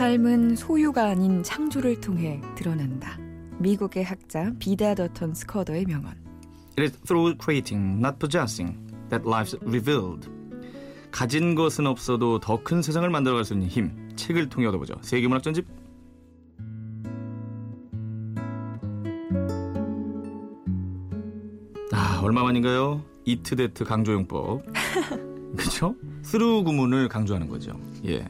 삶은 소유가 아닌 창조를 통해 드러난다. 미국의 학자 비다 더턴 스커더의 명언. It is through creating, not possessing, that life's revealed. 가진 것은 없어도 더 큰 세상을 만들어갈 수 있는 힘. 책을 통해 얻어보죠. 세계문학 전집. 아 얼마 만인가요? 이트데트 강조용법. 그렇죠? 스루 구문을 강조하는 거죠. 예.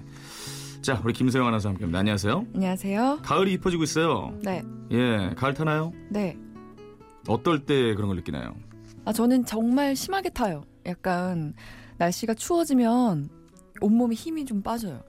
자, 우리 김소영 아나운서 함께합니다. 안녕하세요. 안녕하세요. 가을이 깊어지고 있어요. 네, 예, 가을 타나요? 네. 어떨 때 그런 걸 느끼나요? 아 저는 정말 심하게 타요. 약간 날씨가 추워지면 온몸에 힘이 좀 빠져요.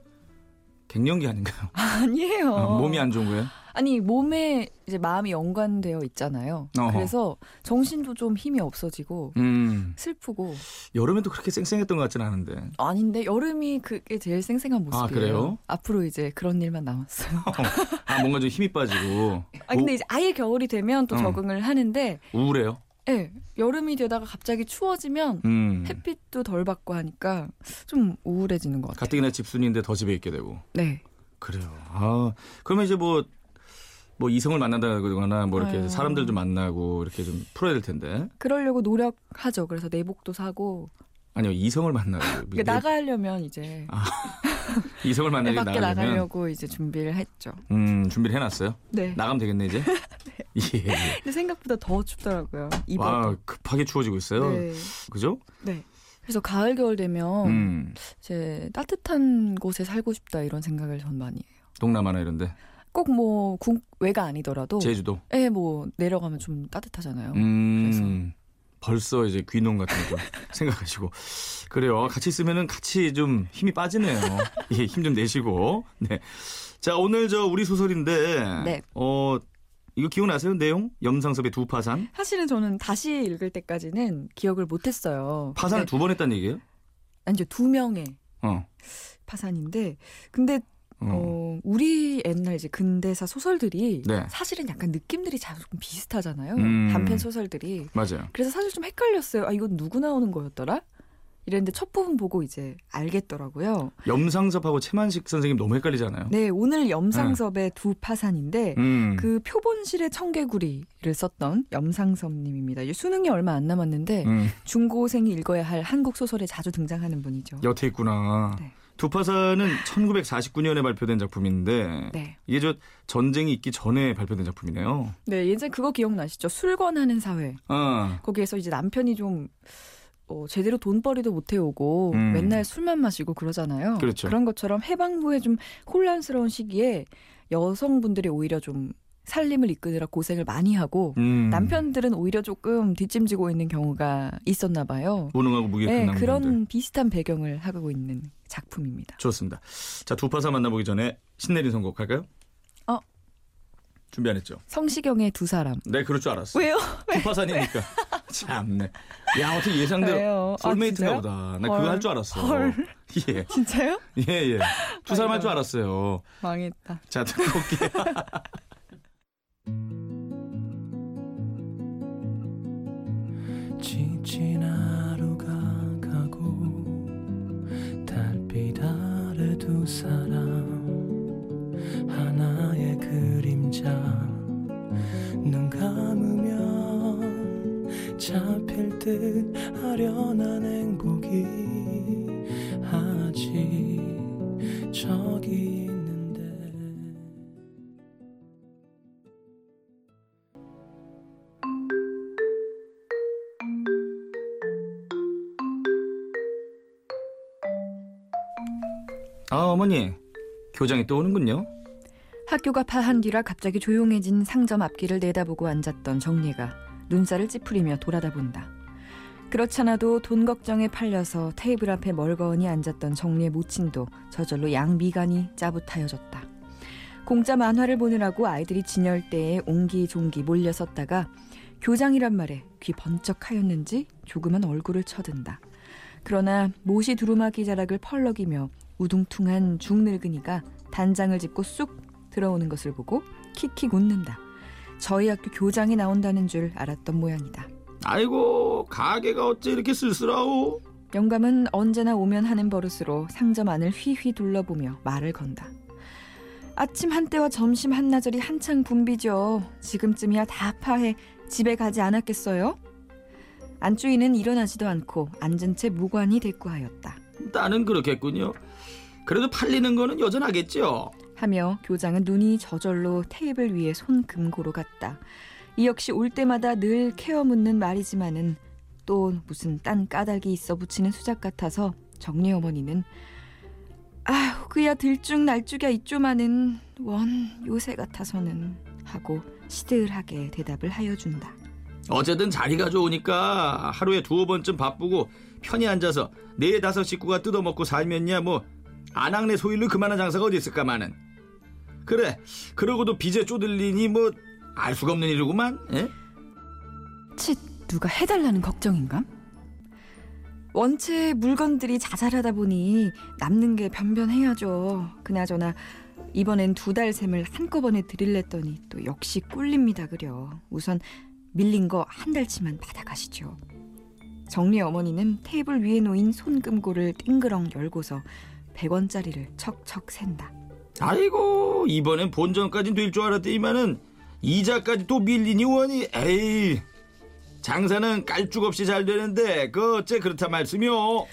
갱년기 아닌가요? 아니에요. 어, 몸이 안 좋은 거예요? 아니 몸에 이제 마음이 연관되어 있잖아요. 어허. 그래서 정신도 좀 힘이 없어지고 음, 슬프고 여름에도 그렇게 쌩쌩했던 것 같지는 않은데. 아닌데 여름이 그게 제일 생생한 모습이에요. 아, 그래요? 앞으로 이제 그런 일만 남았어요. 아, 뭔가 좀 힘이 빠지고. 아 근데 이제 아예 겨울이 되면 또 어. 적응을 하는데 우, 우울해요? 예, 여름이 되다가 갑자기 추워지면 음. 햇빛도 덜 받고 하니까 좀 우울해지는 것 같아요. 가뜩이나 집순이인데 더 집에 있게 되고. 네. 그래요. 아, 그러면 이제 뭐, 뭐 이성을 만난다거나 뭐 이렇게 아유. 사람들 좀 만나고 이렇게 좀 풀어야 될 텐데. 그러려고 노력하죠. 그래서 내복도 사고 아니요, 이성을 만나고. 그러니까 나가려면 이제 아, 이성을 밖에 나가려면. 나가려고 이제 준비를 했죠. 음, 준비를 해놨어요? 네. 나가면 되겠네, 이제? 예. 근데 생각보다 더 춥더라고요. 이번. 와, 급하게 추워지고 있어요. 네. 그죠? 네. 그래서 가을 겨울 되면 음, 이제 따뜻한 곳에 살고 싶다 이런 생각을 전 많이 해요. 동남아나 이런데. 꼭 뭐 국외가 아니더라도 제주도. 예, 뭐 내려가면 좀 따뜻하잖아요. 음, 벌써 이제 귀농 같은 거 생각하시고. 그래요. 같이 있으면은 같이 좀 힘이 빠지네요. 예, 힘 좀 내시고. 네. 자, 오늘 저 우리 소설인데. 네. 어, 이거 기억나세요? 내용? 염상섭의 두 파산? 사실은 저는 다시 읽을 때까지는 기억을 못 했어요. 파산을 근데- 두번 했다는 얘기예요? 아니, 이제 두 명의 어. 파산인데, 근데 어. 어, 우리 옛날 이제 근대사 소설들이 네. 사실은 약간 느낌들이 자- 좀 비슷하잖아요. 음. 단편 소설들이. 맞아요. 그래서 사실 좀 헷갈렸어요. 아, 이건 누구 나오는 거였더라? 이랬는데 첫 부분 보고 이제 알겠더라고요. 염상섭하고 최만식 선생님 너무 헷갈리잖아요. 네, 오늘 염상섭의 두 파산인데 음. 그 표본실의 청개구리를 썼던 염상섭님입니다. 이제 수능이 얼마 안 남았는데 음. 중고생이 읽어야 할 한국 소설에 자주 등장하는 분이죠. 여태 있구나. 네. 두파사는 1949년에 발표된 작품인데 네. 이게 저 전쟁이 있기 전에 발표된 작품이네요. 네, 예전에 그거 기억나시죠? 술권하는 사회. 아, 거기에서 이제 남편이 좀 어, 제대로 돈벌이도 못 해오고 음. 맨날 술만 마시고 그러잖아요. 그렇죠. 런 것처럼 해방 후에 좀 혼란스러운 시기에 여성분들이 오히려 좀 살림을 이끄느라 고생을 많이 하고 음. 남편들은 오히려 조금 뒷짐지고 있는 경우가 있었나 봐요. 무능하고 무기력한 네, 남자들. 그런 비슷한 배경을 하고 있는 작품입니다. 좋습니다. 자, 두파사 만나보기 전에 신내린 선곡 할까요? 어. 준비 안 했죠? 성시경의 두 사람. 네, 그럴 줄 알았어. 왜요? 두파산이니까. 참네. 야, 어떻게 예상대로 왜요? 아, 솔메이트인가 진짜요? 보다. 나 헐. 그거 할 줄 알았어. 헐. 예. 진짜요? 예, 예. 두 사람 할 줄. 알았어요. 망했다. 자, 듣고 올게요. 지친 하 어머니. 교장이 또 오는군요. 학교가 파한 뒤라 갑자기 조용해진 상점 앞길을 내다보고 앉았던 정리가 눈살을 찌푸리며 돌아다 본다. 그렇잖아도 돈 걱정에 팔려서 테이블 앞에 멀거니 앉았던 정리의 모친도 저절로 양미간이 짜붙하여졌다. 공짜 만화를 보느라고 아이들이 진열대에 옹기종기 몰려섰다가 교장이란 말에 귀 번쩍하였는지 조그만 얼굴을 쳐든다. 그러나 못이 두루마기 자락을 펄럭이며 우둥퉁한 중늙은이가 단장을 짚고 쑥 들어오는 것을 보고 킥킥 웃는다. 저희 학교 교장이 나온다는 줄 알았던 모양이다. 아이고, 가게가 어째 이렇게 쓸쓸하오? 영감은 언제나 오면 하는 버릇으로 상점 안을 휘휘 둘러보며 말을 건다. 아침 한때와 점심 한나절이 한창 붐비죠. 지금쯤이야 다 파해 집에 가지 않았겠어요? 안주인은 일어나지도 않고 앉은 채 무관히 대꾸하였다. 나는 그렇겠군요. 그래도 팔리는 거는 여전하겠죠. 하며 교장은 눈이 저절로 테이블 위에 손금고로 갔다. 이 역시 올 때마다 늘 케어 묻는 말이지만은 또 무슨 딴 까닭이 있어 붙이는 수작 같아서 정리 어머니는 아휴 그야 들쭉 날쭉야 있죠마는 원 요새 같아서는 하고 시들하게 대답을 하여 준다. 어쨌든 자리가 좋으니까 하루에 두어 번쯤 바쁘고 편히 앉아서 네 다섯 식구가 뜯어먹고 살면야 뭐 안악내 소일로 그만한 장사가 어디 있을까마는 그래 그러고도 빚에 쪼들리니 뭐 알 수가 없는 일이구만 예? 치 누가 해달라는 걱정인가? 원체 물건들이 자잘하다 보니 남는 게 변변해야죠. 그나저나 이번엔 두 달 셈을 한꺼번에 드릴랬더니 또 역시 꿀립니다 그려. 우선 밀린 거 한 달치만 받아가시죠. 정리 어머니는 테이블 위에 놓인 손금고를 띵그렁 열고서 100원짜리를 척척 샌다. 아이고 이번엔 본전까진 될줄 알았더니만은 이자까지 또 밀리니 원이 에이 장사는 깔쭉 없이 잘 되는데 그 어째 그렇다 말씀이요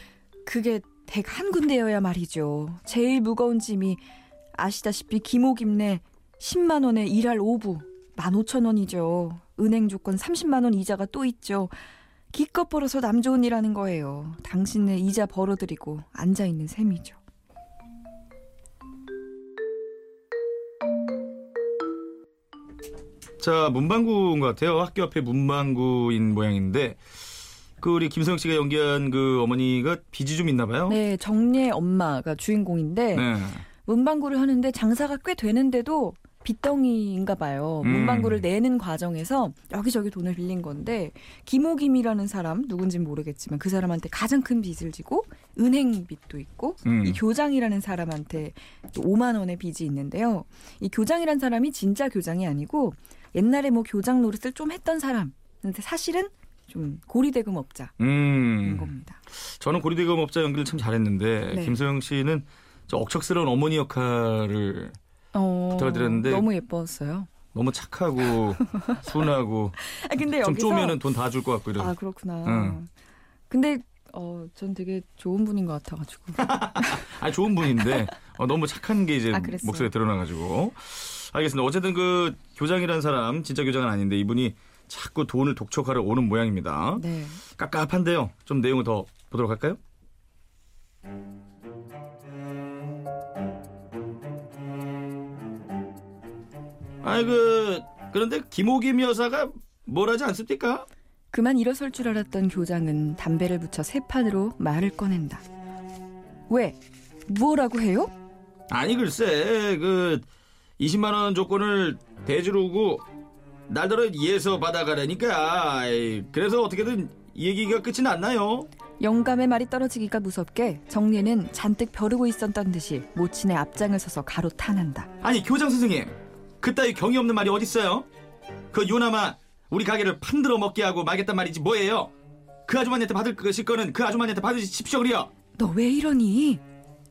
그게 댁 한 군데여야 말이죠. 제일 무거운 짐이 아시다시피 기모김내 10만 원에 일할 오부 15,000원이죠. 은행 조건 30만 원 이자가 또 있죠. 기껏 벌어서 남 좋은 일 하는 거예요. 당신네 이자 벌어드리고 앉아 있는 셈이죠. 자 문방구인 것 같아요 학교 앞에 문방구인 모양인데 그 우리 김성 씨가 연기한 그 어머니가 빚이 좀 있나 봐요 네, 정례 엄마가 주인공인데 네. 문방구를 하는데 장사가 꽤 되는데도 빚덩이인가 봐요. 음. 문방구를 내는 과정에서 여기저기 돈을 빌린 건데 김호김이라는 사람 누군진 모르겠지만 그 사람한테 가장 큰 빚을 지고 은행 빚도 있고 음. 이 교장이라는 사람한테 또 5만 원의 빚이 있는데요. 이 교장이라는 사람이 진짜 교장이 아니고 옛날에 뭐 교장 노릇을 좀 했던 사람. 근데 사실은 좀 고리대금 업자인 음. 겁니다. 저는 고리대금 업자 연기를 참 잘했는데 네. 김소영 씨는 저 억척스러운 어머니 역할을 어, 부탁드렸는데 너무 예뻤어요. 너무 착하고 순하고 아 근데 좀 여기서 쪼면은 돈 다 줄 것 같고 이래서 아 그렇구나. 응. 근데 어, 전 되게 좋은 분인 것 같아가지고. 아니 좋은 분인데 어, 너무 착한 게 이제 아? 목소리에 드러나가지고 알겠습니다. 어쨌든 그 교장이라는 사람 진짜 교장은 아닌데 이분이 자꾸 돈을 독촉하러 오는 모양입니다. 네. 깝깝한데요. 좀 내용을 더 보도록 할까요? 아이 그 그런데 김호김 여사가 뭘 하지 않습니까? 그만 일어설 줄 알았던 교장은 담배를 붙여 새 판으로 말을 꺼낸다. 왜? 무엇라고 해요? 아니 글쎄 그 20만 원 조건을 대주르고 날더러 예서 받아가라니까 그래서 어떻게든 이 얘기가 끝이 났나요? 영감의 말이 떨어지기가 무섭게 정례는 잔뜩 벼르고 있었던 듯이 모친의 앞장을 서서 가로 탄한다. 아니 교장 선생님 그따위 경이 없는 말이 어딨어요? 그 요나마 우리 가게를 판들어 먹게 하고 말겠단 말이지 뭐예요? 그 아주머니한테 받을 것일 거는 그 아주머니한테 받으십시오 그래요 너 왜 이러니?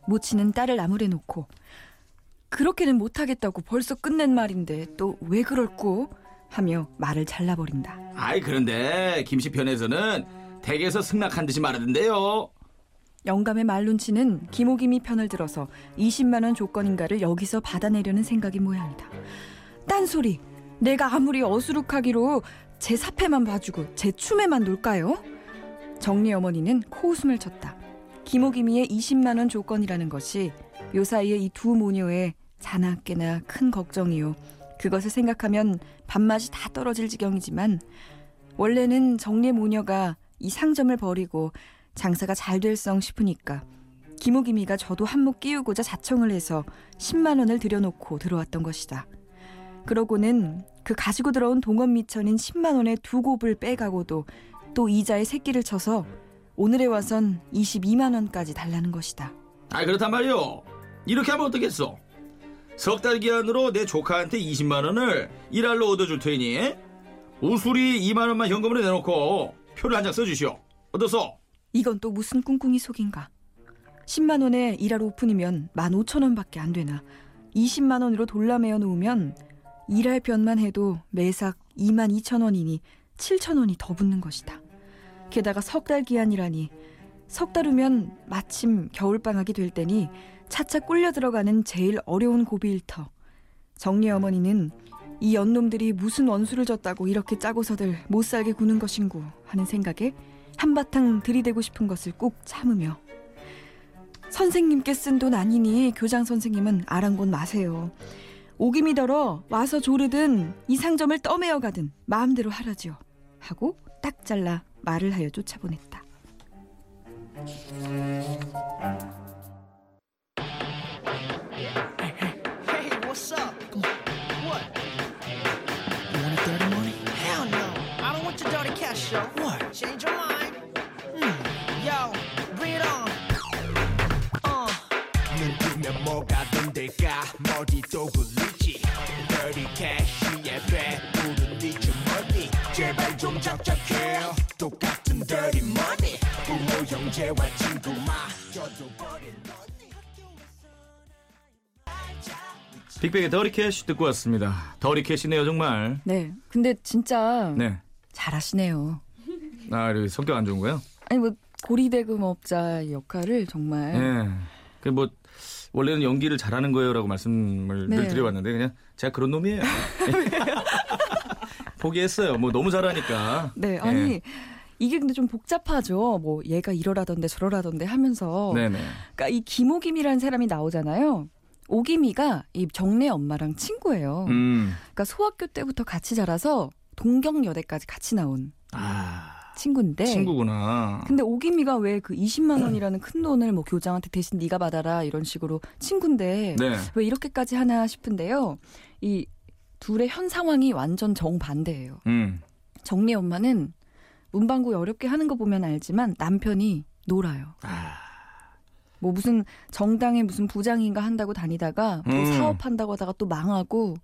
모친은 딸을 나무래 놓고 그렇게는 못하겠다고 벌써 끝낸 말인데 또 왜 그럴꼬? 하며 말을 잘라버린다. 아이 그런데 김씨 편에서는 댁에서 승낙한 듯이 말하던데요 영감의 말눈치는 김호김이 편을 들어서 20만 원 조건인가를 여기서 받아내려는 생각이 모양이다. 딴소리! 내가 아무리 어수룩하기로 제 사패만 봐주고 제 춤에만 놀까요? 정리 어머니는 코웃음을 쳤다. 김호김이의 20만 원 조건이라는 것이 요 사이에 이 두 모녀의 자나깨나 큰 걱정이요. 그것을 생각하면 밥맛이 다 떨어질 지경이지만 원래는 정리 모녀가 이 상점을 버리고 장사가 잘 될 성 싶으니까 김호김이가 저도 한몫 끼우고자 자청을 해서 10만 원을 들여놓고 들어왔던 것이다. 그러고는 그 가지고 들어온 동원 미천인 10만 원의 두 곱을 빼가고도 또 이자에 새끼를 쳐서 오늘에 와선 22만 원까지 달라는 것이다. 아이 그렇단 말이오 이렇게 하면 어떻겠어 석 달 기한으로 내 조카한테 20만 원을 일할로 얻어줄 테니 우수리 2만 원만 현금으로 내놓고 표를 한 장 써주시오 어떠소? 이건 또 무슨 꿍꿍이 속인가? 10만 원에 일할 오픈이면 15,000원밖에 안 되나? 20만 원으로 돌라매어 놓으면 일할 변만 해도 매삭 2만 2천 원이니 7천 원이 더 붙는 것이다. 게다가 석 달 기한이라니 석 달 후면 마침 겨울 방학이 될 때니 차차 꿀려 들어가는 제일 어려운 고비 일터. 정리 어머니는 이 연놈들이 무슨 원수를 졌다고 이렇게 짜고서들 못 살게 구는 것인고 하는 생각에 한바탕 들이대고 싶은 것을 꾹 참으며 선생님께 쓴 돈 아니니 교장 선생님은 아랑곳 마세요. 오기미더러 와서 조르든 이 상점을 떠매어 가든 마음대로 하라지요. 하고 딱 잘라 말을 하여 쫓아보냈다. Yo. What? Change your mind. Hmm. Yo, bring it on. Uh. 눈 뜨면 뭐가 돈될까 머리도 굴리지 Dirty cash에 배부른 네 주머니 제발 좀 적적해 똑같은 dirty money 부모 형제와 친구 마저도 버린 너니 빅뱅의 Dirty Cash 듣고 왔습니다. Dirty Cash네요 정말. 네. 근데 진짜 네. 잘하시네요. 아, 그리고 성격 안 좋은 거요? 아니 뭐 고리대금업자 역할을 정말 네. 그뭐 원래는 연기를 잘하는 거예요라고 말씀을 늘 네. 드려왔는데 그냥 제가 그런 놈이에요. 포기했어요. 뭐 너무 잘하니까. 네, 아니 이게 근데 좀 복잡하죠. 뭐 얘가 이러라던데 저러라던데 하면서 네네. 그러니까 이 김오김이라는 사람이 나오잖아요. 오김이가 이 정래 엄마랑 친구예요. 음. 그러니까 소학교 때부터 같이 자라서 동경여대까지 같이 나온 아 친구인데. 친구구나. 근데 오김이가 왜 그 20만 원이라는 큰 돈을 뭐 교장한테 대신 네가 받아라 이런 식으로 친구인데 네. 왜 이렇게까지 하나 싶은데요. 이 둘의 현 상황이 완전 정반대예요. 음. 정리 엄마는 문방구 어렵게 하는 거 보면 알지만 남편이 놀아요. 아. 뭐 무슨 정당의 무슨 부장인가 한다고 다니다가 뭐 음. 사업한다고 하다가 또 망하고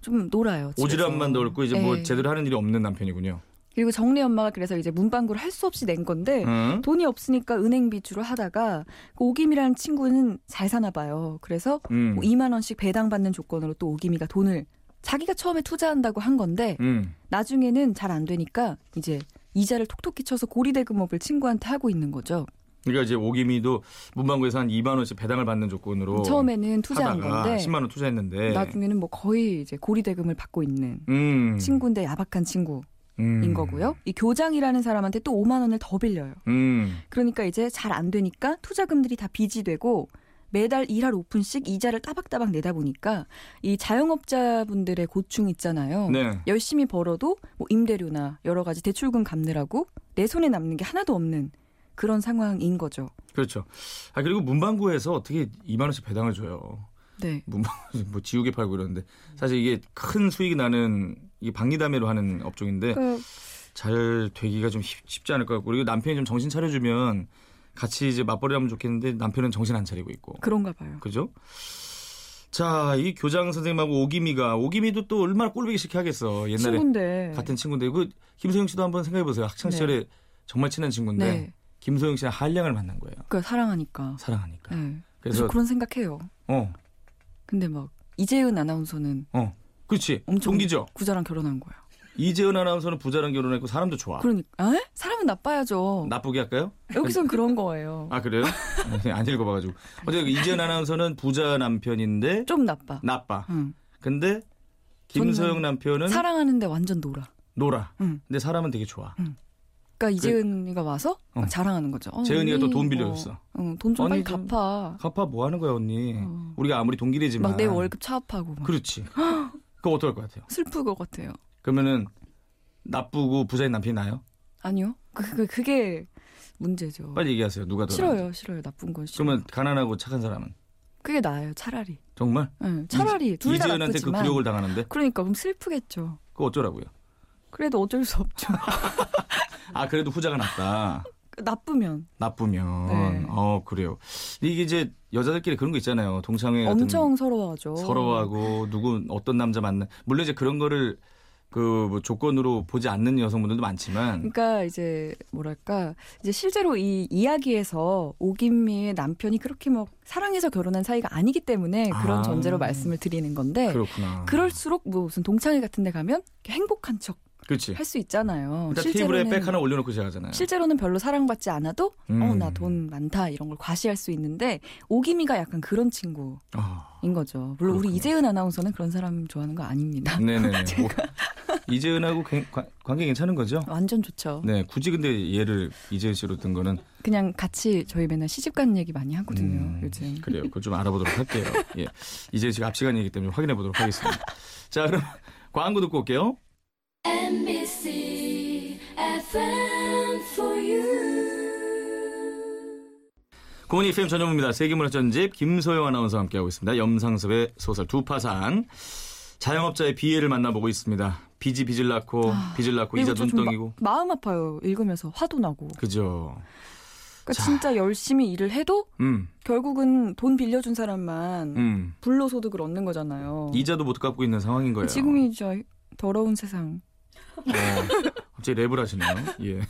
좀 놀아요. 집에서. 오지랖만 넓고 이제 뭐 네. 제대로 하는 일이 없는 남편이군요. 그리고 정리 엄마가 그래서 이제 문방구를 할 수 없이 낸 건데 응? 돈이 없으니까 은행 빚으로 하다가 그 오김이라는 친구는 잘 사나 봐요. 그래서 음. 뭐 2만 원씩 배당받는 조건으로 또 오김이가 돈을 자기가 처음에 투자한다고 한 건데 음. 나중에는 잘 안 되니까 이제 이자를 톡톡히 쳐서 고리대금업을 친구한테 하고 있는 거죠. 그러니까 이제 오기미도 문방구에서 한 2만 원씩 배당을 받는 조건으로 처음에는 투자한 건데 10만 원 투자했는데 나중에는 뭐 거의 이제 고리 대금을 받고 있는 음. 친구인데 야박한 친구인 음. 거고요. 이 교장이라는 사람한테 또 5만 원을 더 빌려요. 음. 그러니까 이제 잘 안 되니까 투자금들이 다 빚이 되고 매달 1할 5푼씩 이자를 따박따박 내다 보니까 이 자영업자분들의 고충 있잖아요. 네. 열심히 벌어도 뭐 임대료나 여러 가지 대출금 갚느라고 내 손에 남는 게 하나도 없는 그런 상황인 거죠. 그렇죠. 아 그리고 문방구에서 어떻게 2만 원씩 배당을 줘요. 네. 문방구 뭐 지우개 팔고 이러는데 사실 이게 큰 수익이 나는 이게 박리담회로 하는 업종인데 그 잘 되기가 좀 쉽- 쉽지 않을 것 같고 그리고 남편이 좀 정신 차려주면 같이 이제 맞벌이 하면 좋겠는데 남편은 정신 안 차리고 있고 그런가 봐요. 그죠? 자, 이 교장 선생님하고 오기미가 오기미도 또 얼마나 꼴보기 싫게 하겠어. 옛날에 친구인데. 같은 친구인데 그 김소영 씨도 한번 생각해 보세요. 학창 시절에 정말 친한 친구인데 네. 김소영 씨는 한량을 만난 거예요. 그 사랑하니까. 사랑하니까. 네. 그래서 그런 생각해요. 어, 근데 막 이재은 아나운서는 어, 그렇지. 엄청 동기죠. 구자랑 결혼한 거야. 이재은 아나운서는 부자랑 결혼했고 사람도 좋아. 그러니까 에? 사람은 나빠야죠. 나쁘게 할까요? 여기선 그런 거예요. 아 그래요? 안 읽어봐가지고. 어제 이재은 아나운서는 부자 남편인데 좀 나빠. 나빠. 응. 근데 김소영 남편은 사랑하는데 완전 놀아. 놀아. 응. 근데 사람은 되게 좋아. 그러니까 이재은이가 와서 막 어. 자랑하는 거죠. 어, 재은이가 언니, 또돈 뭐, 빌려줬어. 응, 돈좀 빨리 좀- 갚아. 갚아 뭐 하는 거야 언니? 어. 우리가 아무리 동기래지만 막 내 월급 차업하고 막. 그렇지. 그거 어떨 것 같아요? 슬플 것 같아요. 그러면은 나쁘고 부자인 남편이 나요? 아니요. 그, 그 그게 문제죠. 빨리 얘기하세요. 누가 더 나은지. 싫어요, 싫어요. 나쁜 건 싫어요. 그러면 가난하고 착한 사람은 그게 나아요, 차라리. 정말 응, 차라리 둘다 이재은한테 그 나쁘지만. 굴욕을 당하는데 그러니까 그럼 슬프겠죠. 그거 어쩌라고요? 그래도 어쩔 수 없죠. 아 그래도 후자가 낫다. 나쁘면 나쁘면 네. 어 그래요. 이게 이제 여자들끼리 그런 거 있잖아요. 동창회 같은 엄청 서러워하죠. 서러워하고 누구 어떤 남자 만나 물론 이제 그런 거를 그뭐 조건으로 보지 않는 여성분들도 많지만 그러니까 이제 뭐랄까 이제 실제로 이 이야기에서 오김미의 남편이 그렇게 뭐 사랑해서 결혼한 사이가 아니기 때문에 그런 아. 전제로 말씀을 드리는 건데 그렇구나. 그럴수록 뭐 무슨 동창회 같은 데 가면 행복한 척 할 그렇지. 수 있잖아요. 일단 테이블에 백 하나 올려놓고 시작하잖아요. 실제로는 별로 사랑받지 않아도 음. 어나 돈 많다 이런 걸 과시할 수 있는데 오기미가 약간 그런 친구인 아, 거죠. 물론 우리 그렇군요. 이재은 아나운서는 그런 사람 좋아하는 거 아닙니다. 네네네. 뭐, 이재은하고 관- 관- 관계 괜찮은 거죠? 완전 좋죠. 네, 굳이 근데 얘를 이재은 씨로 든 거는 그냥 같이 저희 맨날 시집 가는 얘기 많이 하거든요. 음, 요즘. 그래요. 그걸 좀 알아보도록 할게요. 예. 이재은 씨가 앞 시간이기 때문에 확인해 보도록 하겠습니다. 자, 그럼 광고 듣고 올게요. NBC FM for you. 고은이 FM 전용입니다. 세계문화 전집 김소영 아나운서와 함께하고 있습니다. 염상섭의 소설 두파산. 자영업자의 비애를 만나보고 있습니다. 빚이 빚을 낳고 빚을 낳고 이자 아, 눈덩이고. 마, 마음 아파요. 읽으면서 화도 나고. 그죠. 그러니까 자. 진짜 열심히 일을 해도 음, 결국은 돈 빌려준 사람만 음. 불로소득을 얻는 거잖아요. 이자도 못 갚고 있는 상황인 거예요. 지금이 저 더러운 세상. 어, 갑자기 랩을 하시네요. 예.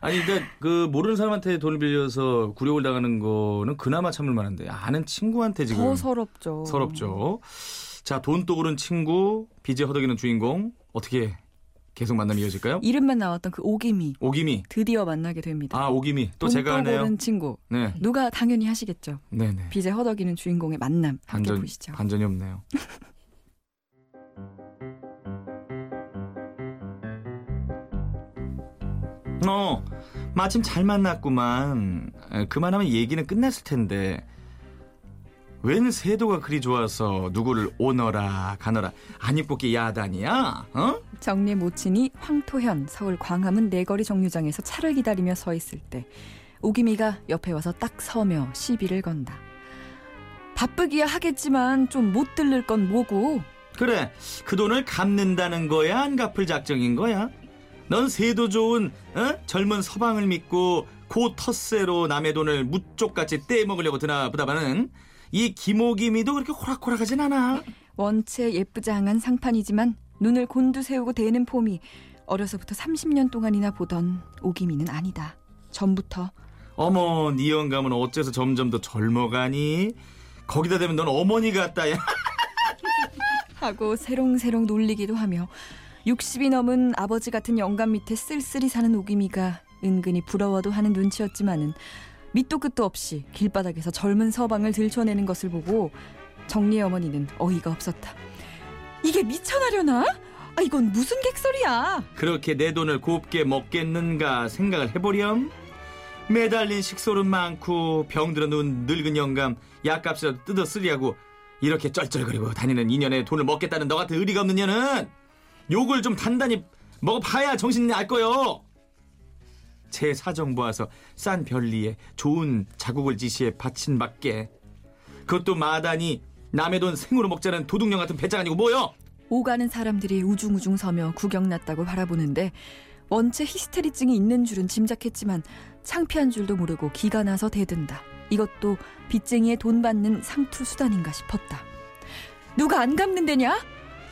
아니, 그러니까 그 모르는 사람한테 돈을 빌려서 굴욕을 당하는 거는 그나마 참을 만한데 아는 친구한테 지금 더 서럽죠. 서럽죠. 자, 돈 떠오른 친구, 빚에 허덕이는 주인공 어떻게 계속 만남이 이어질까요? 이름만 나왔던 그 오기미 오기미. 드디어 만나게 됩니다. 아, 오기미. 또돈 제가 하네요. 떠보는 친구. 네. 누가 당연히 하시겠죠. 네, 네. 빚에 허덕이는 주인공의 만남 함께 반전 보시죠. 반전이 없네요. 어, 마침 잘 만났구만. 에, 그만하면 얘기는 끝났을 텐데. 웬 세도가 그리 좋아서 누구를 오너라 가너라 안 입고게 야단이야? 어? 정리 모친이 황토현 서울 광화문 내거리 정류장에서 차를 기다리며 서 있을 때 오기미가 옆에 와서 딱 서며 시비를 건다. 바쁘기야 하겠지만 좀 못 들를 건 뭐고 그래 그 돈을 갚는다는 거야 안 갚을 작정인 거야? 넌 세도 좋은 어? 젊은 서방을 믿고 고 텃세로 남의 돈을 무쪽같이 떼먹으려고 드나 보다마는 이 김오기미도 그렇게 호락호락하진 않아 원체 예쁘장한 상판이지만 눈을 곤두세우고 대는 폼이 어려서부터 30년 동안이나 보던 오기미는 아니다. 전부터 어머 네 영감은 어째서 점점 더 젊어가니? 거기다 대면 넌 어머니 같다 야 하고 새롱새롱 놀리기도 하며 60이 넘은 아버지 같은 영감 밑에 쓸쓸히 사는 오기미가 은근히 부러워도 하는 눈치였지만은 밑도 끝도 없이 길바닥에서 젊은 서방을 들춰내는 것을 보고 정리의 어머니는 어이가 없었다. 이게 미쳐나려나? 아 이건 무슨 객설이야? 그렇게 내 돈을 곱게 먹겠는가 생각을 해보렴. 매달린 식솔은 많고 병들어 누운 늙은 영감 약값이라도 뜯어 쓰리하고 이렇게 쩔쩔거리고 다니는 인연에 돈을 먹겠다는 너 같은 의리가 없는 년은 욕을 좀 단단히 먹어봐야 정신이 알 거요. 제 사정 보아서 싼 별리에 좋은 자국을 지시해 바친 밖에 그것도 마다니 남의 돈 생으로 먹자는 도둑년 같은 배짱 아니고 뭐요? 오가는 사람들이 우중우중 서며 구경났다고 바라보는데 원체 히스테리증이 있는 줄은 짐작했지만 창피한 줄도 모르고 기가 나서 대든다. 이것도 빚쟁이의 돈 받는 상투 수단인가 싶었다. 누가 안 갚는 데냐?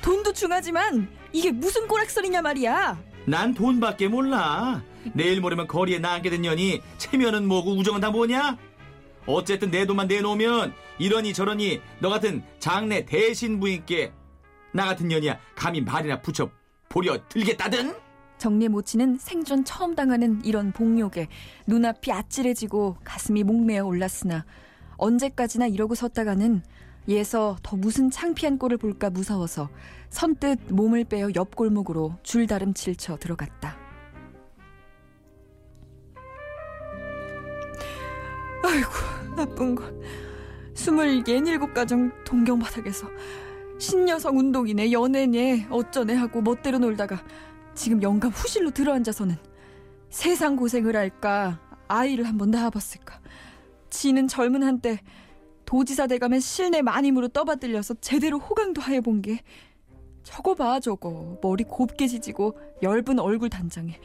돈도 중하지만 이게 무슨 꼬락설이냐 말이야. 난 돈밖에 몰라. 내일 모레면 거리에 나앉게 된 년이 체면은 뭐고 우정은 다 뭐냐? 어쨌든 내 돈만 내놓으면 이러니 저러니 너 같은 장래 대신 부인께 나 같은 년이야 감히 말이나 붙여 보려 들겠다든? 정리 모치는 생전 처음 당하는 이런 복욕에 눈앞이 아찔해지고 가슴이 목매어 올랐으나 언제까지나 이러고 섰다가는 예서 더 무슨 창피한 꼴을 볼까 무서워서 선뜻 몸을 빼어 옆 골목으로 줄다름 칠쳐 들어갔다. 아이고 나쁜 건 스물예닐곱 가정 동경바닥에서 신여성 운동이네 연애네 어쩌네 하고 멋대로 놀다가 지금 영감 후실로 들어앉아서는 세상 고생을 할까 아이를 한번 낳아봤을까 지는 젊은 한때 도지사 돼가면 실내 마님으로 떠받들려서 제대로 호강도 하여본 게 저거 봐 저거 머리 곱게 지지고 엷은 얼굴 단장에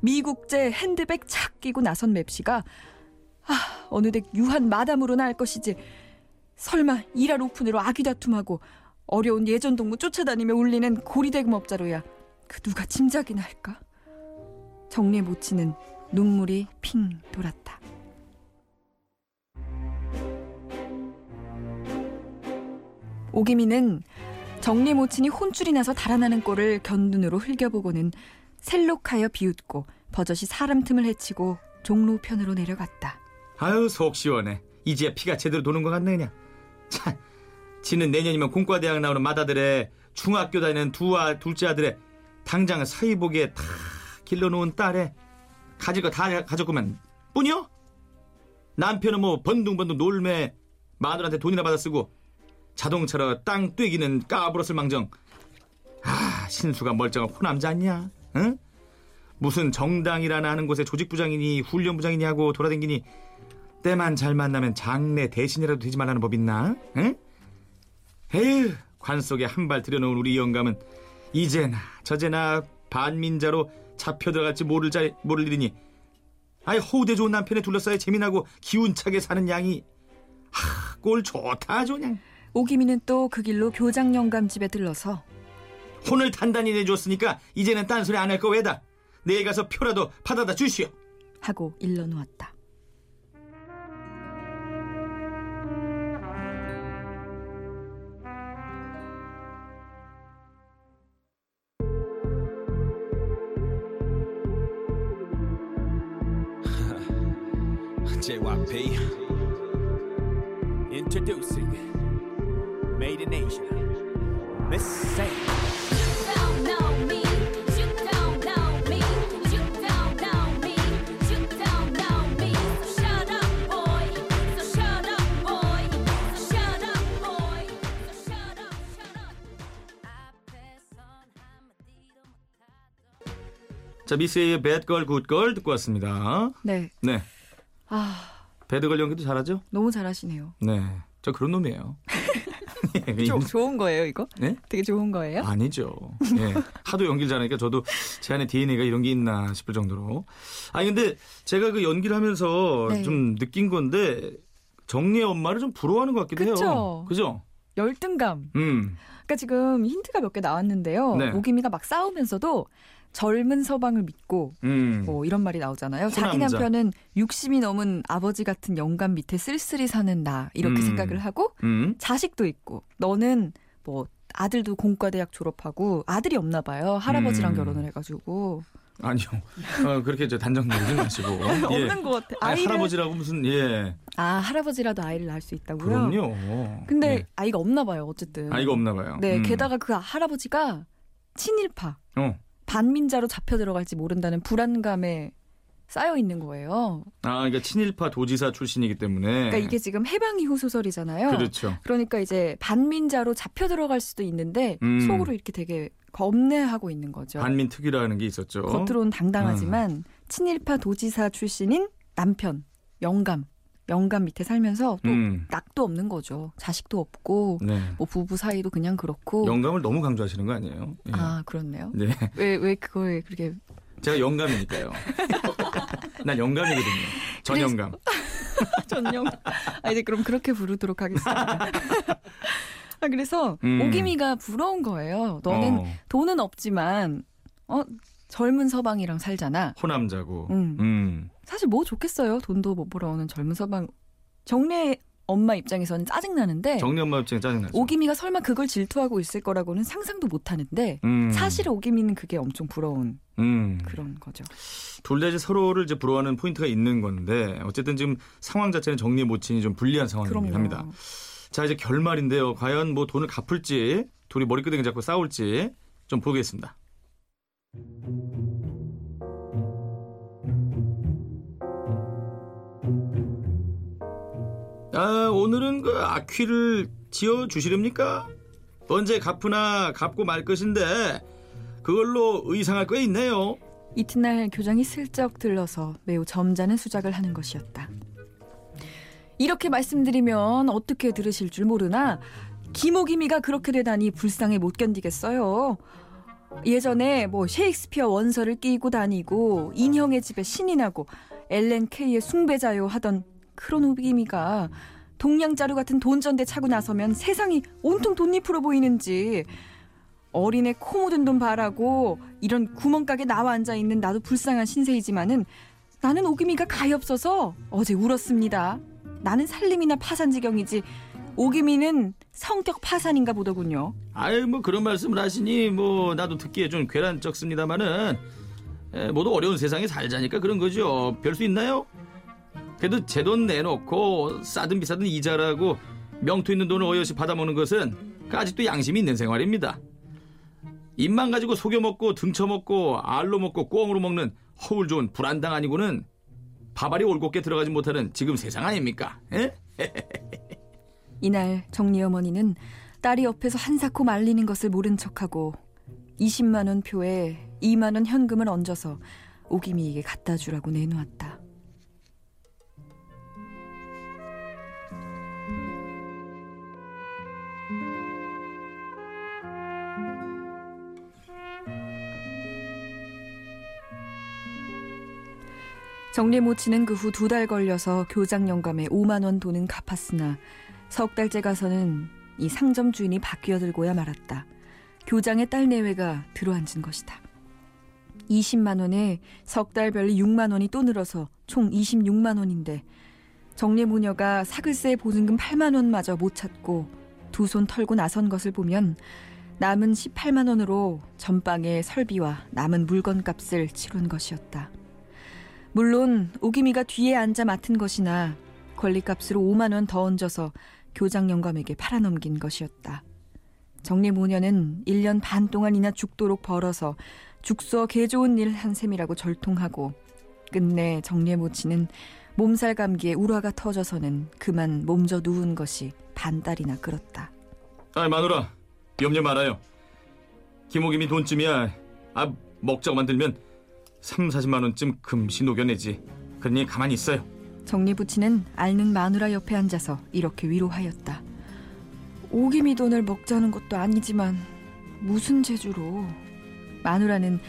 미국제 핸드백 착 끼고 나선 맵시가 아 어느덧 유한 마담으로 나을 것이지 설마 일할 오픈으로 아귀 다툼하고 어려운 예전 동무 쫓아다니며 울리는 고리대금 업자로야 그 누가 짐작이나 할까? 정리의 모치는 눈물이 핑 돌았다. 오기미는 정리 모친이 혼쭐이 나서 달아나는 꼴을 견눈으로 흘겨보고는 셀록하여 비웃고 버젓이 사람 틈을 헤치고 종로편으로 내려갔다. 아유 속 시원해. 이제 피가 제대로 도는 것 같네 그냥. 참, 지는 내년이면 공과대학 나오는 맏아들에 중학교 다니는 두 아, 둘째 아들에 당장 사이복에 다 길러놓은 딸에 가질 거 다 가졌구만 뿐이요? 남편은 뭐 번둥번둥 놀매 마누라한테 돈이나 받아 쓰고 자동차로 땅 떼기는 까불었을 망정 아 신수가 멀쩡한 호남자 아니야 응? 무슨 정당이라나 하는 곳에 조직부장이니 훈련부장이니 하고 돌아댕기니 때만 잘 만나면 장래 대신이라도 되지 말라는 법 있나? 응? 에휴 관 속에 한 발 들여놓은 우리 영감은 이제나 저제나 반민자로 잡혀 들어갈지 모를 자 모를 일이니 아이 호대 좋은 남편에 둘러싸여 재미나고 기운차게 사는 양이 하, 꼴 좋다 아주 그냥 오기미는 또 그 길로 교장 영감 집에 들러서 혼을 단단히 내줬으니까 이제는 딴소리 안 할 거 왜다 내일 가서 표라도 받아다 주시오 하고 일러 놓았다. 자 미스의 배드걸 굿걸 듣고 왔습니다 네. 네 아, 배드걸 연기도 잘하죠? 너무 잘하시네요. 네 저 그런 놈이에요 조, 좋은 거예요, 이거? 네? 되게 좋은 거예요? 아니죠. 예. 하도 연기를 잘하니까 저도 제 안에 DNA가 이런 게 있나 싶을 정도로. 아니 근데 제가 그 연기를 하면서 네. 좀 느낀 건데 정리의 엄마를 좀 부러워하는 것 같기도 그쵸. 해요. 그죠? 열등감. 음. 그러니까 지금 힌트가 몇 개 나왔는데요. 네. 오기미가 막 싸우면서도 젊은 서방을 믿고 음. 뭐 이런 말이 나오잖아요. 자기 호남자. 남편은 60이 넘은 아버지 같은 영감 밑에 쓸쓸히 사는 나 이렇게 음. 생각을 하고 음. 자식도 있고 너는 뭐 아들도 공과대학 졸업하고 아들이 없나 봐요. 할아버지랑 음. 결혼을 해가지고 아니요. 어, 그렇게 저 단정 내리지 마시고. 예. 없는 것 같아. 아니, 아이를 할아버지라고 무슨 예. 아 할아버지라도 아이를 낳을 수 있다고요? 그럼요. 근데 예. 아이가 없나 봐요. 어쨌든. 아이가 없나 봐요. 네, 음. 게다가 그 할아버지가 친일파 어. 반민자로 잡혀 들어갈지 모른다는 불안감에 쌓여 있는 거예요. 아, 그러니까 친일파 도지사 출신이기 때문에 그러니까 이게 지금 해방 이후 소설이잖아요. 그렇죠. 그러니까 이제 반민자로 잡혀 들어갈 수도 있는데 음. 속으로 이렇게 되게 겁내하고 있는 거죠. 반민 특유라는 게 있었죠. 겉으로는 당당하지만 친일파 도지사 출신인 남편 영감 영감 밑에 살면서 또 음. 낙도 없는 거죠. 자식도 없고 네. 뭐 부부 사이도 그냥 그렇고. 영감을 너무 강조하시는 거 아니에요? 예. 아 그렇네요. 네. 왜 왜 그거에 그렇게 제가 영감이니까요. 난 영감이거든요. 전영감. 전용. 아 이제 그럼 그렇게 부르도록 하겠습니다. 아 그래서 음. 오기미가 부러운 거예요. 너는 어, 돈은 없지만 어 젊은 서방이랑 살잖아. 호남자고. 음. 음. 사실 뭐 좋겠어요. 돈도 못 벌어오는 젊은 서방. 정례 엄마 입장에서는 짜증 나는데 정리 엄마 입장에 짜증나죠. 오기미가 설마 그걸 질투하고 있을 거라고는 상상도 못 하는데 음. 사실 오기미는 그게 엄청 부러운 음. 그런 거죠. 둘다 이제 서로를 이제 부러워하는 포인트가 있는 건데 어쨌든 지금 상황 자체는 정리 모친이 좀 불리한 그럼요. 합니다. 자 이제 결말인데요. 과연 뭐 돈을 갚을지 둘이 머리끄댕이 잡고 싸울지 좀 보겠습니다. 아 오늘은 그 아퀴를 지어 주시렵니까? 언제 갚으나 갚고 말 것인데 그걸로 의상할 거 있네요. 이튿날 교장이 슬쩍 들러서 매우 점잖은 수작을 하는 것이었다. 이렇게 말씀드리면 어떻게 들으실 줄 모르나 기모기미가 그렇게 되다니 불쌍해 못 견디겠어요. 예전에 뭐 셰익스피어 원서를 끼고 다니고 인형의 집에 신이 나고 엘렌 케이의 숭배자요 하던 크로노기미가 동양자루 같은 돈전대 차고 나서면 세상이 온통 돈잎으로 보이는지 어린애 코 묻은 돈 바라고 이런 구멍가게 나와 앉아 있는 나도 불쌍한 신세이지만은 나는 오기미가 가엾어서 어제 울었습니다. 나는 살림이나 파산지경이지 오기미는 성격 파산인가 보더군요. 아유 뭐 그런 말씀을 하시니 뭐 나도 듣기에 좀 괴란쩍습니다마는 에, 모두 어려운 세상에 살자니까 그런 거죠. 별 수 있나요? 그래도 제 돈 내놓고 싸든 비싸든 이자라고 명투 있는 돈을 어여시 받아먹는 것은 그 아직도 양심이 있는 생활입니다. 입만 가지고 속여 먹고 등쳐 먹고 알로 먹고 꽁으로 먹는 허울 좋은 불안당 아니고는 밥알이 올곧게 들어가지 못하는 지금 세상 아닙니까? 에? 이날 정리 어머니는 딸이 옆에서 한사코 말리는 것을 모른 척하고 20만 원 표에 2만 원 현금을 얹어서 오기미에게 갖다 주라고 내놓았다. 정리 모치는 그 후 두 달 걸려서 교장 영감에 5만 원 돈은 갚았으나 석 달째 가서는 이 상점 주인이 바뀌어 들고야 말았다. 교장의 딸 내외가 들어앉은 것이다. 20만 원에 석 달별로 6만 원이 또 늘어서 총 26만 원인데 정례 모녀가 사글세 보증금 8만 원마저 못 찾고 두 손 털고 나선 것을 보면 남은 18만 원으로 전방의 설비와 남은 물건값을 치룬 것이었다. 물론 오기미가 뒤에 앉아 맡은 것이나 권리값으로 5만 원 더 얹어서 교장 영감에게 팔아넘긴 것이었다. 정리 모녀는 1년 반 동안이나 죽도록 벌어서 죽서 개 좋은 일 한 셈이라고 절통하고 끝내 정리 모치는 몸살 감기에 울화가 터져서는 그만 몸져 누운 것이 반달이나 끌었다. 아이 마누라 염려 말아요. 김옥임이 돈쯤이야. 아 먹자고 만들면 3, 40만 원쯤 금시 녹여내지. 그러니 가만히 있어요. 정리 부치는 앓는 마누라 옆에 앉아서 이렇게 위로하였다. 오기미 돈을 먹자는 것도 아니지만 무슨 재주로 마누라는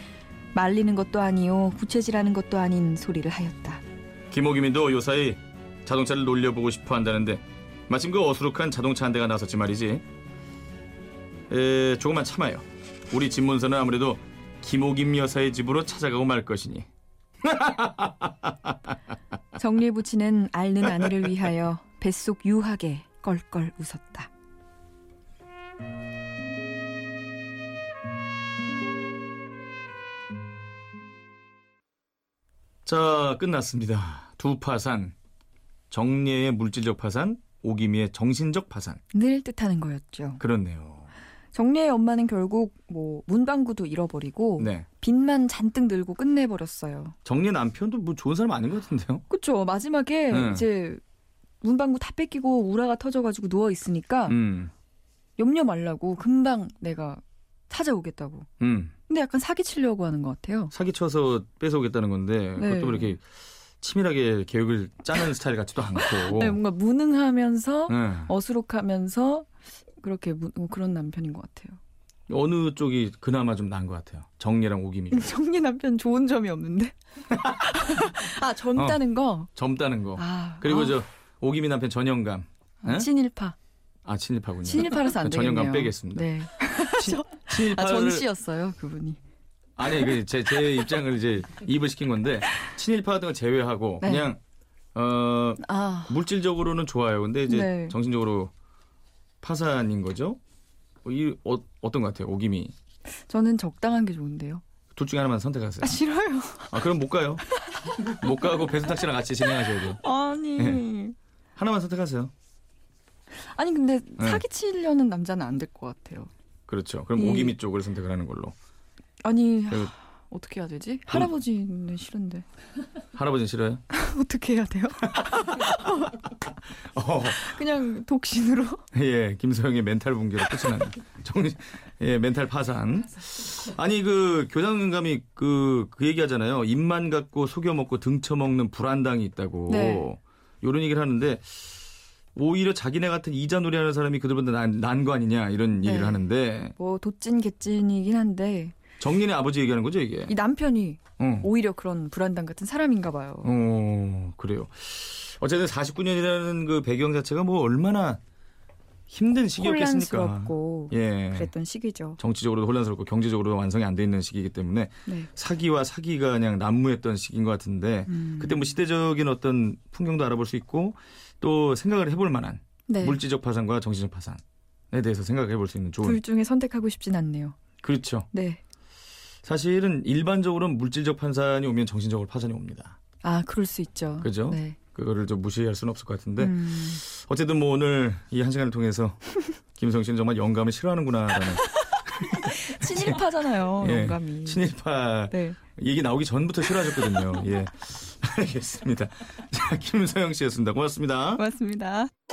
말리는 것도 아니요 부채질하는 것도 아닌 소리를 하였다. 김옥임이도 요사이 자동차를 놀려보고 싶어 한다는데 마침 그 어수룩한 자동차 한 대가 나섰지 말이지. 에, 조금만 참아요. 우리 집 문서는 아무래도 김옥임 여사의 집으로 찾아가고 말 것이니. 정리 부치는 앓는 아내를 위하여 뱃속 유하게 껄껄 웃었다. 자, 끝났습니다. 두 파산. 정례의 물질적 파산, 오기미의 정신적 파산. 늘 뜻하는 거였죠. 그렇네요. 정리의 엄마는 결국 뭐 문방구도 잃어버리고 네. 빚만 잔뜩 늘고 끝내버렸어요. 정례 남편도 뭐 좋은 사람 아닌 것 같은데요? 그쵸. 마지막에 네. 이제 문방구 다 뺏기고 우라가 터져가지고 누워 있으니까 음, 염려 말라고 금방 내가 찾아오겠다고. 음. 근데 약간 사기치려고 하는 것 같아요. 사기쳐서 뺏어오겠다는 건데 네. 그것도 그렇게 치밀하게 계획을 짜는 스타일 같지도 않고. 네, 뭔가 무능하면서 네. 어수룩하면서 그렇게 무- 어, 그런 남편인 것 같아요. 어느 쪽이 그나마 좀 나은 것 같아요. 정리랑. 중. 정리 남편 좋은 점이 없는데. 아 젊다는 거. 젊다는 거. 아 그리고 아, 저 오기미 남편 전영감. 아, 에? 친일파. 아 친일파군요. 친일파라서 안 되겠네요. 전영감 빼겠습니다. 네. 친일파를 아 전씨였어요 그분이. 아니 그제제 입장을 이제 이입을 시킨 건데 친일파 걸 제외하고 네. 그냥 어아 물질적으로는 좋아요. 근데 이제 네. 정신적으로 파산인 거죠. 어, 이 어, 어떤 것 같아요? 오기미 저는 적당한 게 좋은데요. 둘 중에 하나만 선택하세요. 아 싫어요. 아 그럼 못 가요. 못 가고 배순탁 씨랑 같이 진행하셔야 돼요. 아니. 네. 하나만 선택하세요. 아니 근데 네. 사기치려는 남자는 안 될 것 같아요. 그렇죠. 그럼 이- 오기미 쪽을 선택을 하는 걸로. 아니 하, 그- 어떻게 해야 되지? 할아버지는 싫은데 할아버지는 싫어요? 어떻게 해야 돼요? 어, 그냥 독신으로? 예, 김소영의 멘탈 붕괴로 끝이 정신, 예, 멘탈 파산. 아니 그 교장감이 그, 그 얘기 하잖아요. 입만 갖고 속여 먹고 등쳐 먹는 불안당이 있다고. 네. 이런 얘기를 하는데 오히려 자기네 같은 이자 놀이하는 사람이 그들보다 난거 아니냐 이런 얘기를 네. 하는데 뭐 도찐 개찐이긴 한데 정린의 아버지 얘기하는 거죠 이게. 이 남편이 어. 오히려 그런 불안당 같은 사람인가 봐요. 어, 그래요. 어쨌든 49년이라는 그 배경 자체가 뭐 얼마나 힘든 시기였겠습니까? 혼란스럽고 예. 그랬던 시기죠. 정치적으로도 혼란스럽고 경제적으로도 완성이 안 돼 있는 시기이기 때문에 네. 사기와 사기가 그냥 난무했던 시기인 것 같은데 음. 그때 뭐 시대적인 어떤 풍경도 알아볼 수 있고 또 생각을 해볼 만한 네. 물질적 파산과 정신적 파산에 대해서 생각해 볼 수 있는 좋은 둘 중에 선택하고 싶진 않네요. 그렇죠. 네. 사실은 일반적으로 물질적 파산이 오면 정신적으로 파산이 옵니다. 아, 그럴 수 있죠. 그죠? 네. 그거를 좀 무시할 수는 없을 것 같은데 음. 어쨌든 뭐 오늘 이 한 시간을 통해서 김성 씨는 정말 영감을 싫어하는구나라는 친일파잖아요, 예, 영감이. 친일파 네. 얘기 나오기 전부터 싫어하셨거든요. 예. 알겠습니다. 자, 김서영 씨였습니다. 고맙습니다. 고맙습니다.